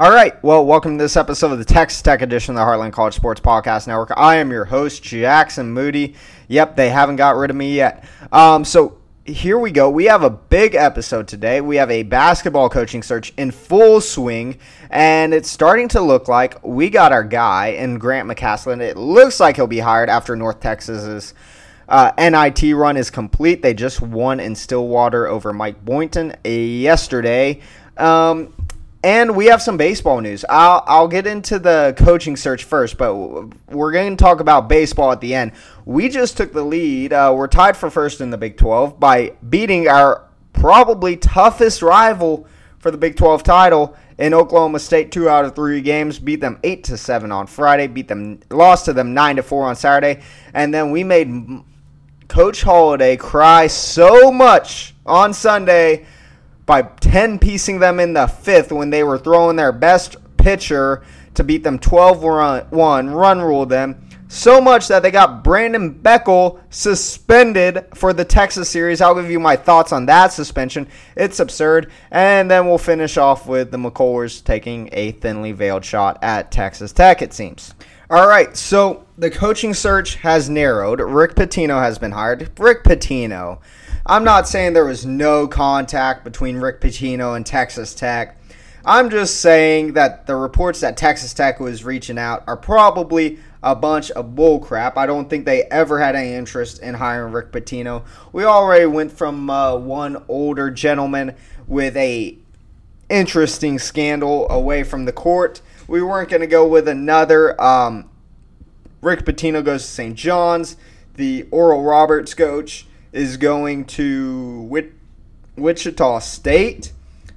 All right. Well, welcome to this episode of the Texas Tech edition of the Heartland College Sports Podcast Network. I am your host, Jackson Moody. Yep, they haven't got rid of me yet. Um, so here we go. We have a big episode today. We have a basketball coaching search in full swing, and it's starting to look like we got our guy in Grant McCasland. It looks like he'll be hired after North Texas's uh, NIT run is complete. They just won in Stillwater over Mike Boynton yesterday. Um, and we have some baseball news. I'll, I'll get into the coaching search first, but we're going to talk about baseball at the end. We just took the lead. Uh, we're tied for first in the Big 12 by beating our probably toughest rival for the Big 12 title in Oklahoma State. Two out of three games, beat them eight to seven on Friday. Beat them, lost to them nine to four on Saturday, and then we made Coach Holliday cry so much on Sunday by 10 piecing them in the fifth when they were throwing their best pitcher to beat them 12 1, run rule them. So much that they got Brandon Beckel suspended for the Texas series. I'll give you my thoughts on that suspension. It's absurd. And then we'll finish off with the McCullars taking a thinly veiled shot at Texas Tech, it seems. All right, so the coaching search has narrowed. Rick Pitino has been hired. Rick Pitino I'm not saying there was no contact between Rick Pitino and Texas Tech. I'm just saying that the reports that Texas Tech was reaching out are probably a bunch of bullcrap. I don't think they ever had any interest in hiring Rick Pitino. We already went from uh, one older gentleman with a interesting scandal away from the court. We weren't going to go with another. Um, Rick Pitino goes to St. John's. The Oral Roberts coach is going to Wichita State.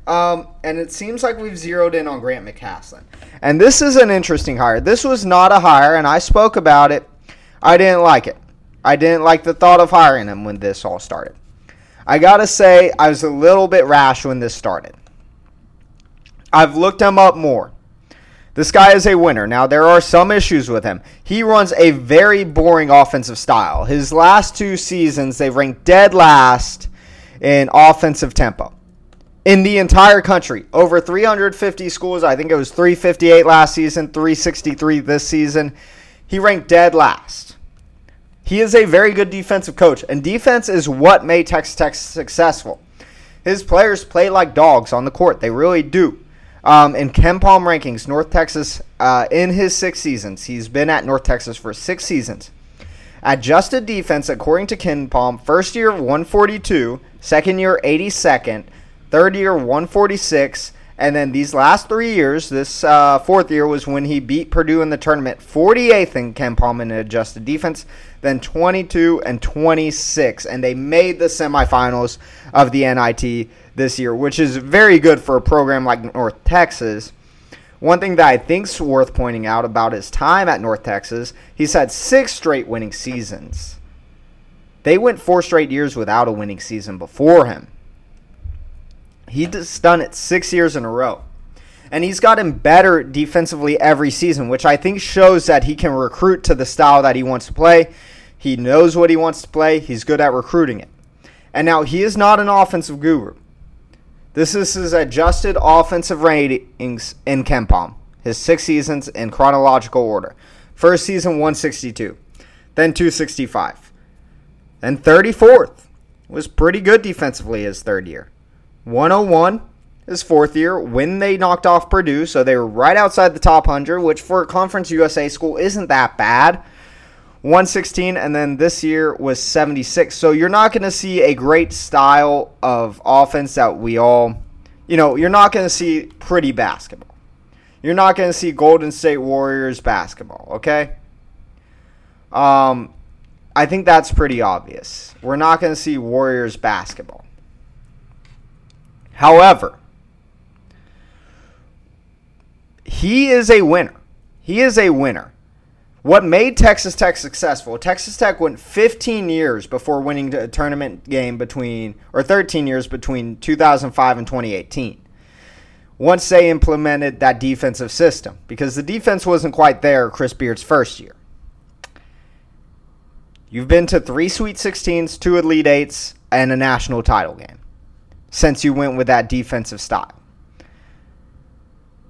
Um, and it seems like we've zeroed in on Grant McCasland. And this is an interesting hire. This was not a hire, and I spoke about it. I didn't like it. I didn't like the thought of hiring him when this all started. I got to say, I was a little bit rash when this started. I've looked him up more. This guy is a winner. Now, there are some issues with him. He runs a very boring offensive style. His last two seasons, they've ranked dead last in offensive tempo in the entire country. Over 350 schools. I think it was 358 last season, 363 this season. He ranked dead last. He is a very good defensive coach, and defense is what made Texas Tech successful. His players play like dogs on the court. They really do. Um, in KenPom rankings, North Texas, uh, in his six seasons, he's been at North Texas for six seasons. Adjusted defense, according to KenPom, first year 142, second year 82nd, third year 146, and then these last three years, this uh, fourth year was when he beat Purdue in the tournament, 48th in KenPom in adjusted defense, then 22 and 26, and they made the semifinals of the NIT this year, which is very good for a program like North Texas. One thing that I think is worth pointing out about his time at North Texas, he's had six straight winning seasons. They went four straight years without a winning season before him. He's done it six years in a row. And he's gotten better defensively every season, which I think shows that he can recruit to the style that he wants to play. He knows what he wants to play, he's good at recruiting it. And now he is not an offensive guru. This is his adjusted offensive ratings in KenPom. His six seasons in chronological order. First season 162, then 265, then 34th. Was pretty good defensively his third year. 101 his fourth year when they knocked off Purdue, so they were right outside the top 100, which for a Conference USA school isn't that bad. 116, and then this year was 76. So you're not going to see a great style of offense that we all, you know, you're not going to see pretty basketball. You're not going to see Golden State Warriors basketball, okay? Um, I think that's pretty obvious. We're not going to see Warriors basketball. However, he is a winner. He is a winner. What made Texas Tech successful? Texas Tech went 15 years before winning a tournament game between, or 13 years between 2005 and 2018. Once they implemented that defensive system, because the defense wasn't quite there Chris Beard's first year. You've been to three Sweet 16s, two Elite Eights, and a national title game since you went with that defensive style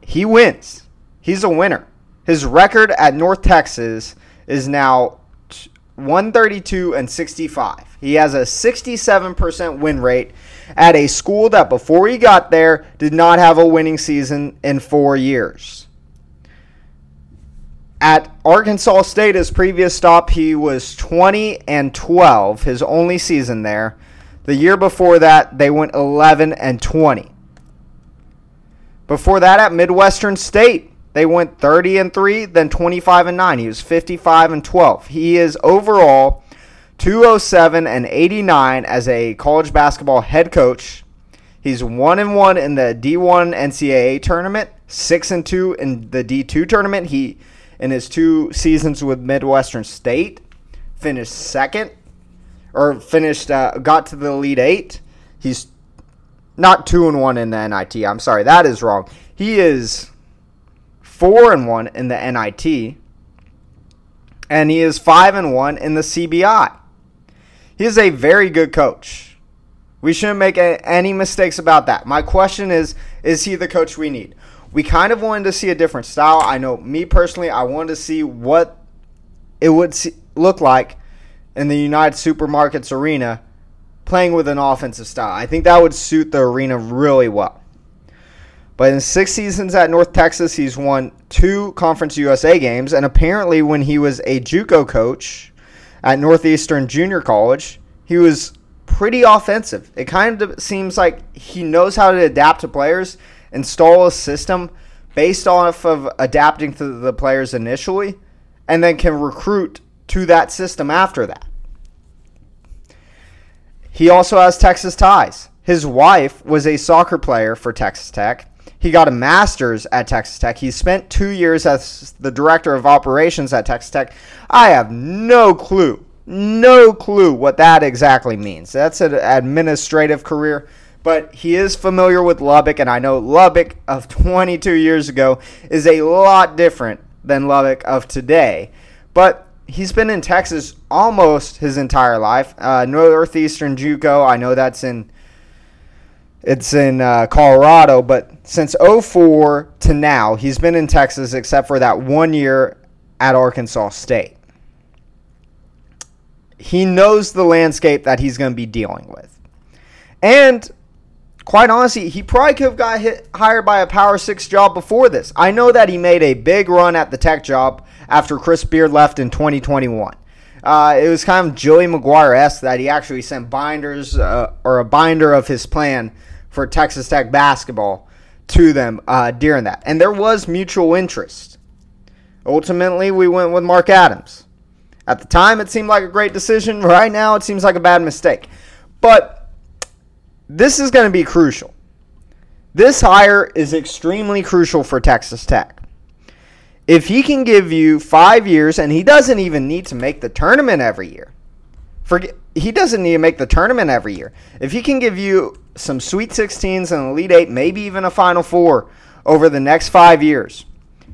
he wins. He's a winner. His record at North Texas is now 132 and 65. He has a 67% win rate at a school that before he got there did not have a winning season in 4 years. At Arkansas State, his previous stop, he was 20 and 12, his only season there. The year before that, they went 11 and 20. Before that, at Midwestern State, they went 30 and 3, then 25 and 9. He was 55 and 12. He is overall 207 and 89 as a college basketball head coach. He's 1 and 1 in the D1 NCAA tournament, 6 and 2 in the D2 tournament. He in his two seasons with Midwestern State finished second or finished uh, got to the Elite 8. He's not 2 and 1 in the NIT. I'm sorry, that is wrong. He is 4 and 1 in the NIT and he is 5 and 1 in the CBI. He is a very good coach. We shouldn't make any mistakes about that. My question is is he the coach we need? We kind of wanted to see a different style. I know me personally, I wanted to see what it would look like in the United Supermarkets arena playing with an offensive style. I think that would suit the arena really well. But in six seasons at North Texas, he's won two Conference USA games. And apparently, when he was a Juco coach at Northeastern Junior College, he was pretty offensive. It kind of seems like he knows how to adapt to players, install a system based off of adapting to the players initially, and then can recruit to that system after that. He also has Texas ties. His wife was a soccer player for Texas Tech he got a master's at Texas Tech. He spent two years as the director of operations at Texas Tech. I have no clue, no clue what that exactly means. That's an administrative career, but he is familiar with Lubbock, and I know Lubbock of 22 years ago is a lot different than Lubbock of today. But he's been in Texas almost his entire life. Uh, Northeastern JUCO, I know that's in it's in uh, Colorado, but since 04 to now, he's been in Texas except for that one year at Arkansas State. He knows the landscape that he's going to be dealing with. And quite honestly, he probably could have got hit, hired by a Power 6 job before this. I know that he made a big run at the tech job after Chris Beard left in 2021. Uh, it was kind of Joey McGuire esque that he actually sent binders uh, or a binder of his plan for Texas Tech basketball to them uh, during that. And there was mutual interest. Ultimately, we went with Mark Adams. At the time, it seemed like a great decision. Right now, it seems like a bad mistake. But this is going to be crucial. This hire is extremely crucial for Texas Tech. If he can give you five years, and he doesn't even need to make the tournament every year, forget he doesn't need to make the tournament every year. If he can give you some Sweet 16s and Elite 8, maybe even a Final Four over the next five years,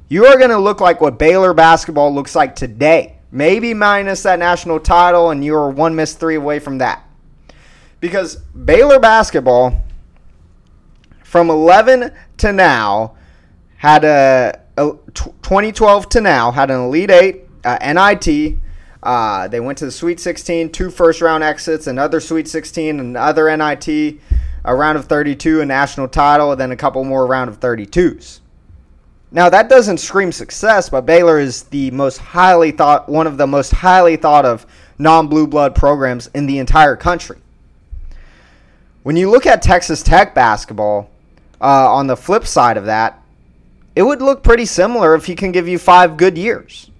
you are going to look like what Baylor basketball looks like today. Maybe minus that national title, and you're one missed three away from that. Because Baylor basketball, from 11 to now, had a, a 2012 to now, had an Elite 8, uh, NIT, uh, they went to the Sweet 16, two first round exits, another Sweet 16, another NIT, a round of 32, a national title, and then a couple more round of 32s. Now that doesn't scream success, but Baylor is the most highly thought, one of the most highly thought of non-blue blood programs in the entire country. When you look at Texas Tech basketball, uh, on the flip side of that, it would look pretty similar if he can give you five good years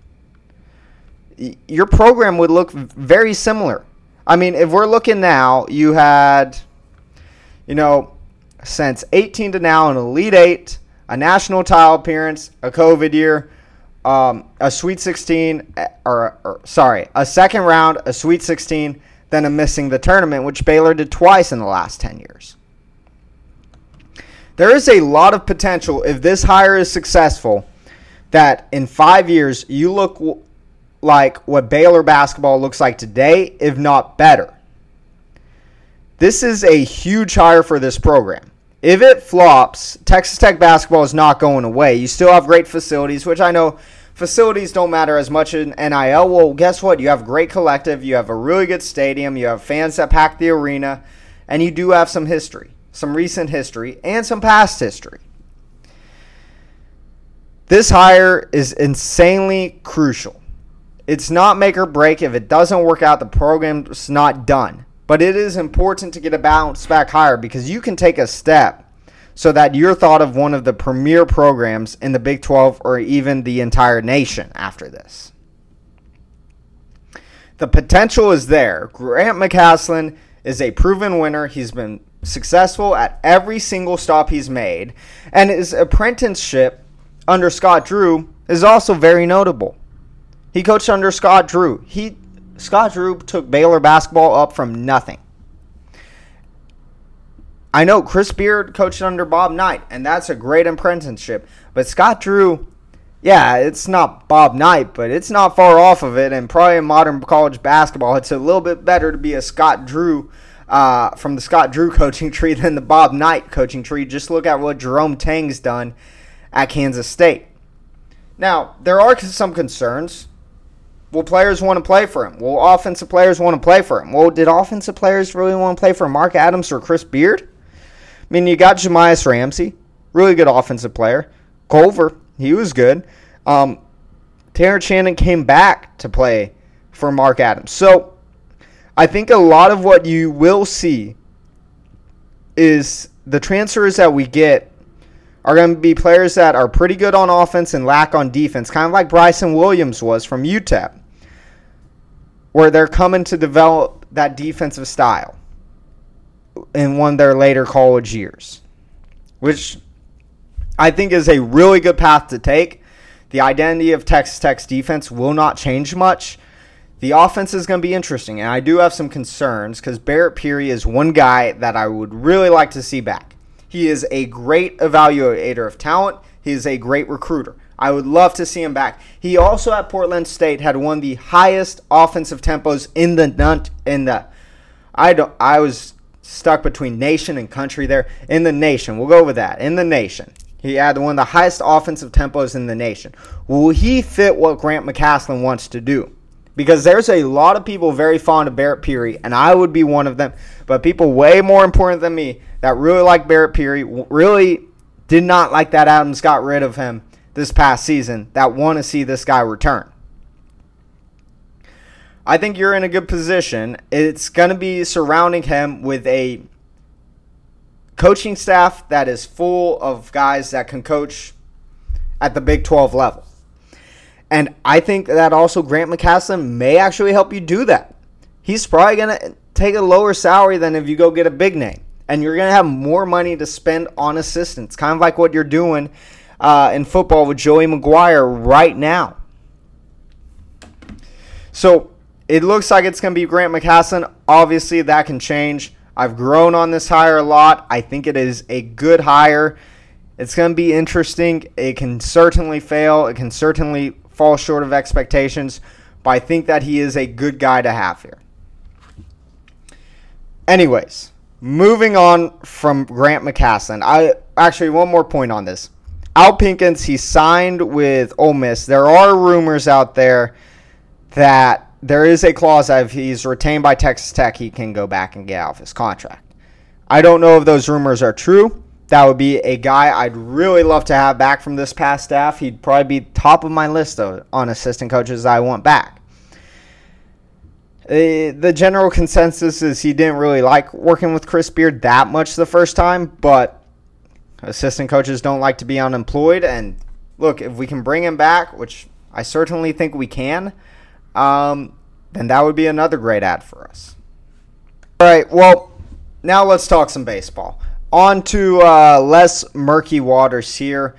your program would look very similar. I mean, if we're looking now, you had, you know, since 18 to now, an Elite Eight, a national title appearance, a COVID year, um, a Sweet 16, eh, or, or, sorry, a second round, a Sweet 16, then a missing the tournament, which Baylor did twice in the last 10 years. There is a lot of potential if this hire is successful that in five years you look like what Baylor basketball looks like today, if not better. This is a huge hire for this program. if it flops, Texas Tech basketball is not going away. You still have great facilities, which I know facilities don't matter as much in NIL. Well, guess what? You have great collective, you have a really good stadium, you have fans that pack the arena, and you do have some history, some recent history, and some past history. This hire is insanely crucial. It's not make or break. If it doesn't work out, the program's not done. But it is important to get a bounce back higher because you can take a step so that you're thought of one of the premier programs in the Big 12 or even the entire nation after this. The potential is there. Grant McCasland is a proven winner. He's been successful at every single stop he's made, and his apprenticeship under Scott Drew is also very notable. He coached under Scott Drew. He Scott Drew took Baylor basketball up from nothing. I know Chris Beard coached under Bob Knight, and that's a great apprenticeship. But Scott Drew, yeah, it's not Bob Knight, but it's not far off of it. And probably in modern college basketball, it's a little bit better to be a Scott Drew uh, from the Scott Drew coaching tree than the Bob Knight coaching tree. Just look at what Jerome Tang's done at Kansas State. Now, there are some concerns. Will players want to play for him? Will offensive players want to play for him? Well, did offensive players really want to play for Mark Adams or Chris Beard? I mean, you got Jahmi'us Ramsey, really good offensive player. Culver, he was good. Um, Terrence Shannon came back to play for Mark Adams. So I think a lot of what you will see is the transfers that we get are going to be players that are pretty good on offense and lack on defense, kind of like Bryson Williams was from UTEP, where they're coming to develop that defensive style in one of their later college years, which I think is a really good path to take. The identity of Texas Tech's defense will not change much. The offense is going to be interesting, and I do have some concerns because Barrett Peery is one guy that I would really like to see back. He is a great evaluator of talent. He is a great recruiter. I would love to see him back. He also at Portland State had one of the highest offensive tempos in the in the I don't I was stuck between nation and country there. In the nation, we'll go with that. In the nation. He had one of the highest offensive tempos in the nation. Will he fit what Grant McCasland wants to do? Because there's a lot of people very fond of Barrett Peery, and I would be one of them. But people way more important than me that really like Barrett Peery, really did not like that Adams got rid of him this past season, that want to see this guy return. I think you're in a good position. It's going to be surrounding him with a coaching staff that is full of guys that can coach at the Big 12 level. And I think that also Grant McCasland may actually help you do that. He's probably going to take a lower salary than if you go get a big name. And you're going to have more money to spend on assistants, kind of like what you're doing uh, in football with Joey McGuire right now. So it looks like it's going to be Grant McCasland. Obviously, that can change. I've grown on this hire a lot. I think it is a good hire. It's going to be interesting. It can certainly fail. It can certainly fall short of expectations, but I think that he is a good guy to have here. Anyways, moving on from Grant McCasland. I actually one more point on this. Al Pinkins, he signed with Ole Miss. There are rumors out there that there is a clause that if he's retained by Texas Tech, he can go back and get out of his contract. I don't know if those rumors are true. That would be a guy I'd really love to have back from this past staff. He'd probably be top of my list of, on assistant coaches I want back. Uh, the general consensus is he didn't really like working with Chris Beard that much the first time, but assistant coaches don't like to be unemployed. And look, if we can bring him back, which I certainly think we can, um, then that would be another great ad for us. All right, well, now let's talk some baseball. On to uh, less murky waters here.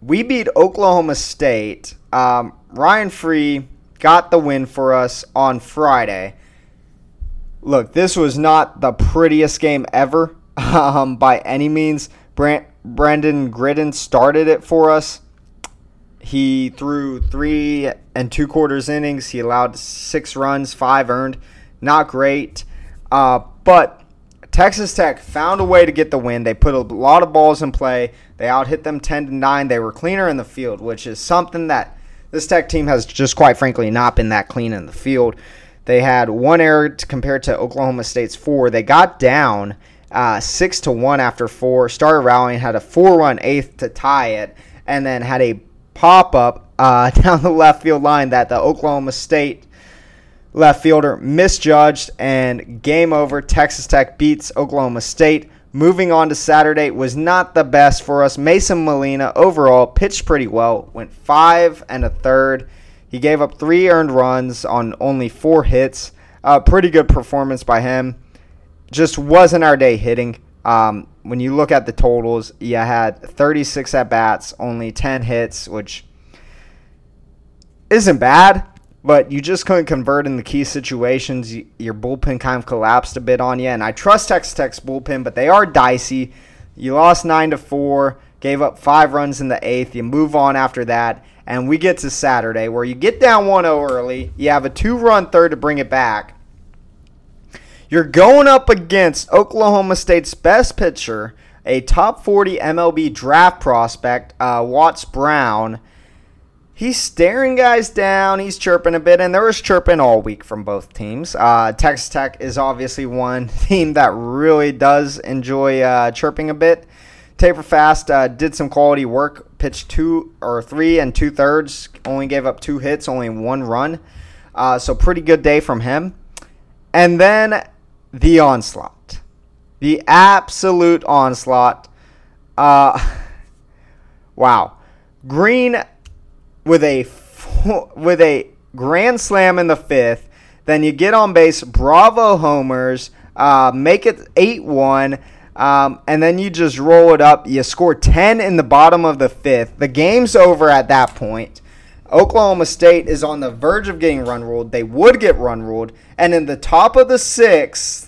We beat Oklahoma State. Um, Ryan Free got the win for us on Friday. Look, this was not the prettiest game ever um, by any means. Brand- Brandon Gridden started it for us. He threw three and two quarters innings. He allowed six runs, five earned. Not great. Uh, but Texas Tech found a way to get the win. They put a lot of balls in play. They out hit them 10 to 9. They were cleaner in the field, which is something that this Tech team has just quite frankly not been that clean in the field. They had one error compared to Oklahoma State's four. They got down uh, six to one after four. Started rallying, had a four-run eighth to tie it, and then had a pop-up uh, down the left field line that the Oklahoma State left fielder misjudged, and game over. Texas Tech beats Oklahoma State. Moving on to Saturday was not the best for us. Mason Molina overall pitched pretty well, went five and a third. He gave up three earned runs on only four hits. Uh, pretty good performance by him. Just wasn't our day hitting. Um, when you look at the totals, you had 36 at bats, only 10 hits, which isn't bad but you just couldn't convert in the key situations. Your bullpen kind of collapsed a bit on you, and I trust Texas Tech's bullpen, but they are dicey. You lost nine to four, gave up five runs in the eighth. You move on after that, and we get to Saturday where you get down 1-0 early. You have a two-run third to bring it back. You're going up against Oklahoma State's best pitcher, a top 40 MLB draft prospect, uh, Watts Brown he's staring guys down. He's chirping a bit, and there was chirping all week from both teams. Uh, Texas Tech is obviously one team that really does enjoy uh, chirping a bit. Taper Fast uh, did some quality work, pitched two or three and two thirds, only gave up two hits, only one run. Uh, so pretty good day from him. And then the onslaught, the absolute onslaught. Uh, wow, Green with a with a grand slam in the fifth. Then you get on base, bravo homers, uh, make it eight one. Um, and then you just roll it up. You score 10 in the bottom of the fifth. The game's over at that point. Oklahoma State is on the verge of getting run ruled. They would get run ruled. And in the top of the sixth,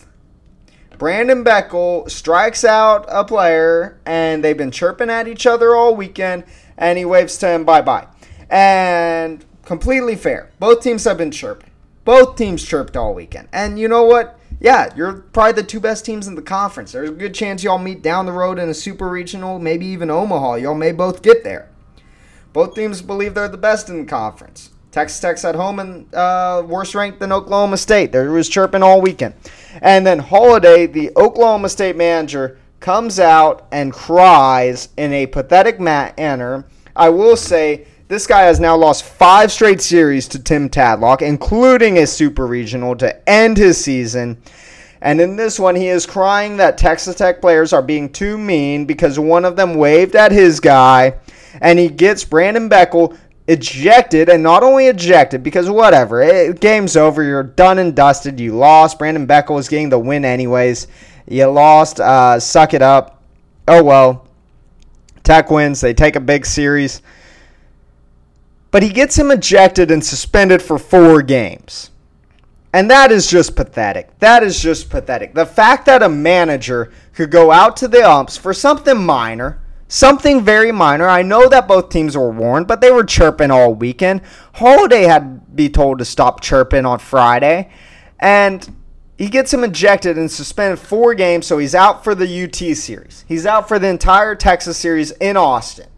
Brandon Beckel strikes out a player, and they've been chirping at each other all weekend, and he waves to him bye bye. And completely fair. Both teams have been chirping. Both teams chirped all weekend. And you know what? Yeah, you're probably the two best teams in the conference. There's a good chance y'all meet down the road in a super regional, maybe even Omaha. Y'all may both get there. Both teams believe they're the best in the conference. Texas Tech's at home and uh, worse ranked than Oklahoma State. There was chirping all weekend. And then Holliday, the Oklahoma State manager, comes out and cries in a pathetic manner. I will say this guy has now lost five straight series to Tim Tadlock, including a super regional, to end his season. And in this one, he is crying that Texas Tech players are being too mean because one of them waved at his guy, and he gets Brandon Beckel ejected, and not only ejected because whatever, it, game's over. You're done and dusted. You lost. Brandon Beckel was getting the win anyways. You lost. Uh, suck it up. Oh well. Tech wins. They take a big series but he gets him ejected and suspended for four games. And that is just pathetic. That is just pathetic. The fact that a manager could go out to the umps for something minor, something very minor. I know that both teams were warned, but they were chirping all weekend. Holliday had to be told to stop chirping on Friday. And he gets him ejected and suspended four games, so he's out for the UT series. He's out for the entire Texas series in Austin.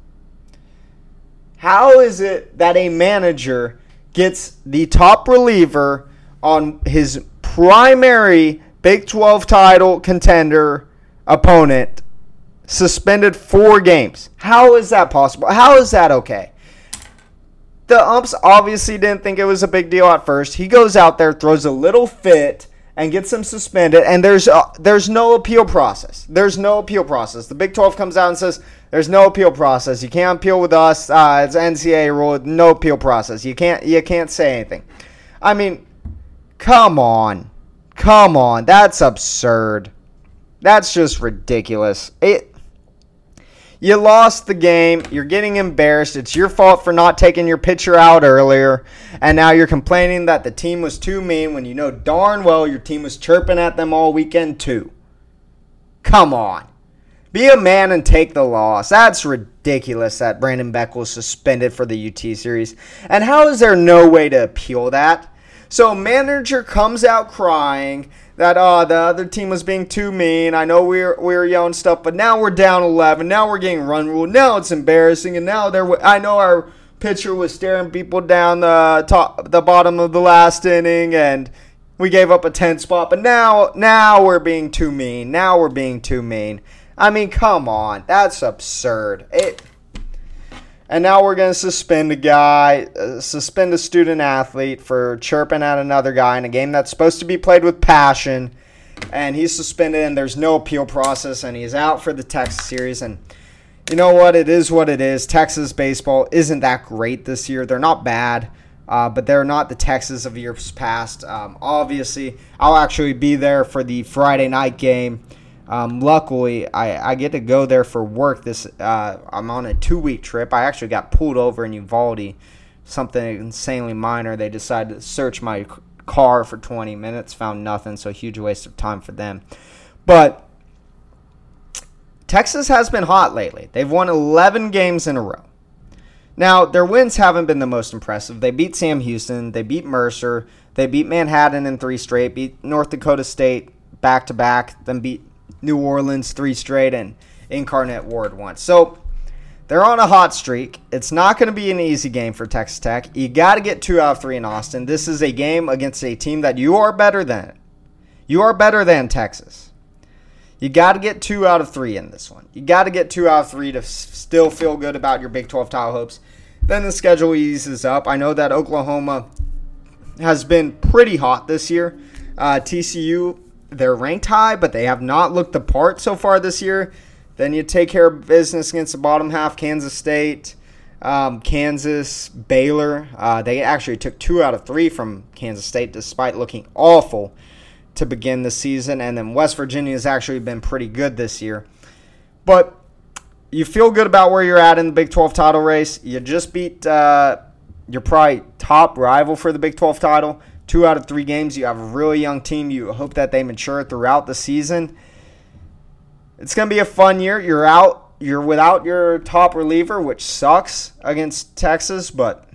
How is it that a manager gets the top reliever on his primary Big 12 title contender opponent suspended four games? How is that possible? How is that okay? The umps obviously didn't think it was a big deal at first. He goes out there, throws a little fit, and gets him suspended. And there's uh, there's no appeal process. There's no appeal process. The Big 12 comes out and says there's no appeal process. You can't appeal with us. Uh, it's NCAA rule. No appeal process. You can't you can't say anything. I mean, come on, come on. That's absurd. That's just ridiculous. It you lost the game. You're getting embarrassed. It's your fault for not taking your pitcher out earlier. And now you're complaining that the team was too mean when you know darn well your team was chirping at them all weekend, too. Come on. Be a man and take the loss. That's ridiculous that Brandon Beck was suspended for the UT series. And how is there no way to appeal that? So, manager comes out crying that uh the other team was being too mean. I know we were we were yelling stuff, but now we're down 11. Now we're getting run rule. Now it's embarrassing, and now they're. I know our pitcher was staring people down the top, the bottom of the last inning, and we gave up a 10 spot. But now, now we're being too mean. Now we're being too mean. I mean, come on, that's absurd. It. And now we're going to suspend a guy, uh, suspend a student athlete for chirping at another guy in a game that's supposed to be played with passion. And he's suspended, and there's no appeal process, and he's out for the Texas series. And you know what? It is what it is. Texas baseball isn't that great this year. They're not bad, uh, but they're not the Texas of years past. Um, obviously, I'll actually be there for the Friday night game. Um, luckily, I, I get to go there for work. This uh, I'm on a two week trip. I actually got pulled over in Uvalde, something insanely minor. They decided to search my car for 20 minutes, found nothing, so huge waste of time for them. But Texas has been hot lately. They've won 11 games in a row. Now, their wins haven't been the most impressive. They beat Sam Houston, they beat Mercer, they beat Manhattan in three straight, beat North Dakota State back to back, then beat New Orleans three straight, and Incarnate Word once. So they're on a hot streak. It's not going to be an easy game for Texas Tech. You got to get two out of three in Austin. This is a game against a team that you are better than. You are better than Texas. You got to get two out of three in this one. You got to get two out of three to still feel good about your Big 12 title hopes. Then the schedule eases up. I know that Oklahoma has been pretty hot this year. Uh, TCU they're ranked high, but they have not looked the part so far this year. Then you take care of business against the bottom half, Kansas State, um, Kansas, Baylor. Uh, they actually took two out of three from Kansas State, despite looking awful to begin the season. And then West Virginia has actually been pretty good this year. But you feel good about where you're at in the Big 12 title race. You just beat uh, your probably top rival for the Big 12 title two out of three games. You have a really young team. You hope that they mature throughout the season. It's going to be a fun year. You're out. You're without your top reliever, which sucks against Texas, but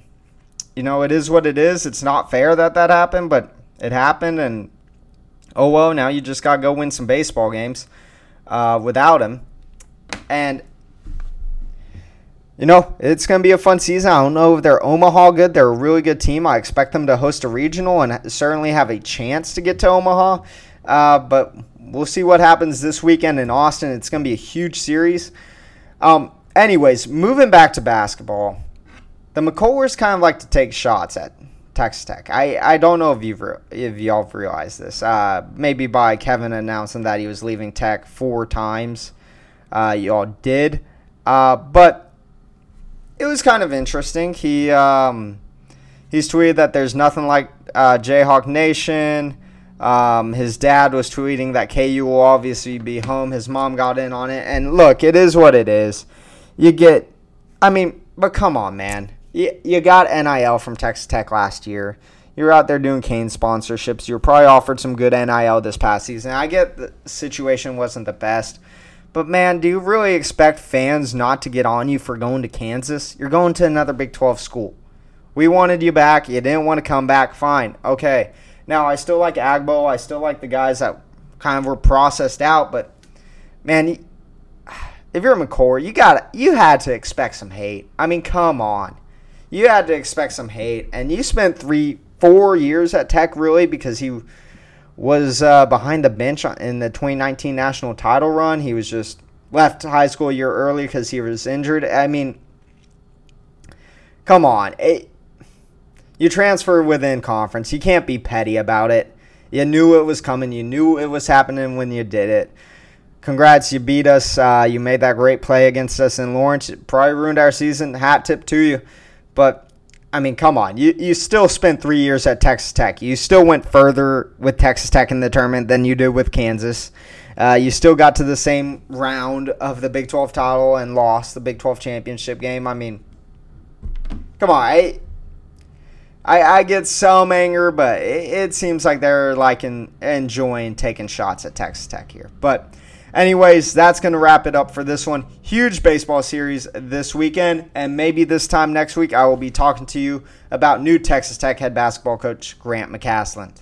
you know it is what it is. It's not fair that that happened, but it happened, and oh well. Now you just got to go win some baseball games uh, without him, and you know, it's going to be a fun season. I don't know if they're Omaha good. They're a really good team. I expect them to host a regional and certainly have a chance to get to Omaha. Uh, but we'll see what happens this weekend in Austin. It's going to be a huge series. Um, anyways, moving back to basketball, the McCullars kind of like to take shots at Texas Tech. I, I don't know if you've if y'all have realized this. Uh, maybe by Kevin announcing that he was leaving Tech four times, uh, y'all did. Uh, but it was kind of interesting. He um, he's tweeted that there's nothing like uh, Jayhawk Nation. Um, his dad was tweeting that KU will obviously be home. His mom got in on it, and look, it is what it is. You get, I mean, but come on, man. You, you got NIL from Texas Tech last year. You're out there doing Kane sponsorships. You're probably offered some good NIL this past season. I get the situation wasn't the best, but man, do you really expect fans not to get on you for going to Kansas? You're going to another Big 12 school. We wanted you back. You didn't want to come back. Fine. Okay. Now, I still like Agbo. I still like the guys that kind of were processed out. But, man, if you're McCord, you got you had to expect some hate. I mean, come on. You had to expect some hate. And you spent three, four years at Tech, really, because he was uh, behind the bench in the 2019 national title run. He was just left high school a year early because he was injured. I mean, come on. It, you transfer within conference. You can't be petty about it. You knew it was coming. You knew it was happening when you did it. Congrats, you beat us. Uh, you made that great play against us in Lawrence. It probably ruined our season. Hat tip to you. But I mean, come on. You you still spent three years at Texas Tech. You still went further with Texas Tech in the tournament than you did with Kansas. Uh, you still got to the same round of the Big 12 title and lost the Big 12 championship game. I mean, come on. I, I, I get some anger, but it, it seems like they're like in, enjoying taking shots at Texas Tech here. But Anyways, that's going to wrap it up for this one. Huge baseball series this weekend, and maybe this time next week I will be talking to you about new Texas Tech head basketball coach Grant McCasland.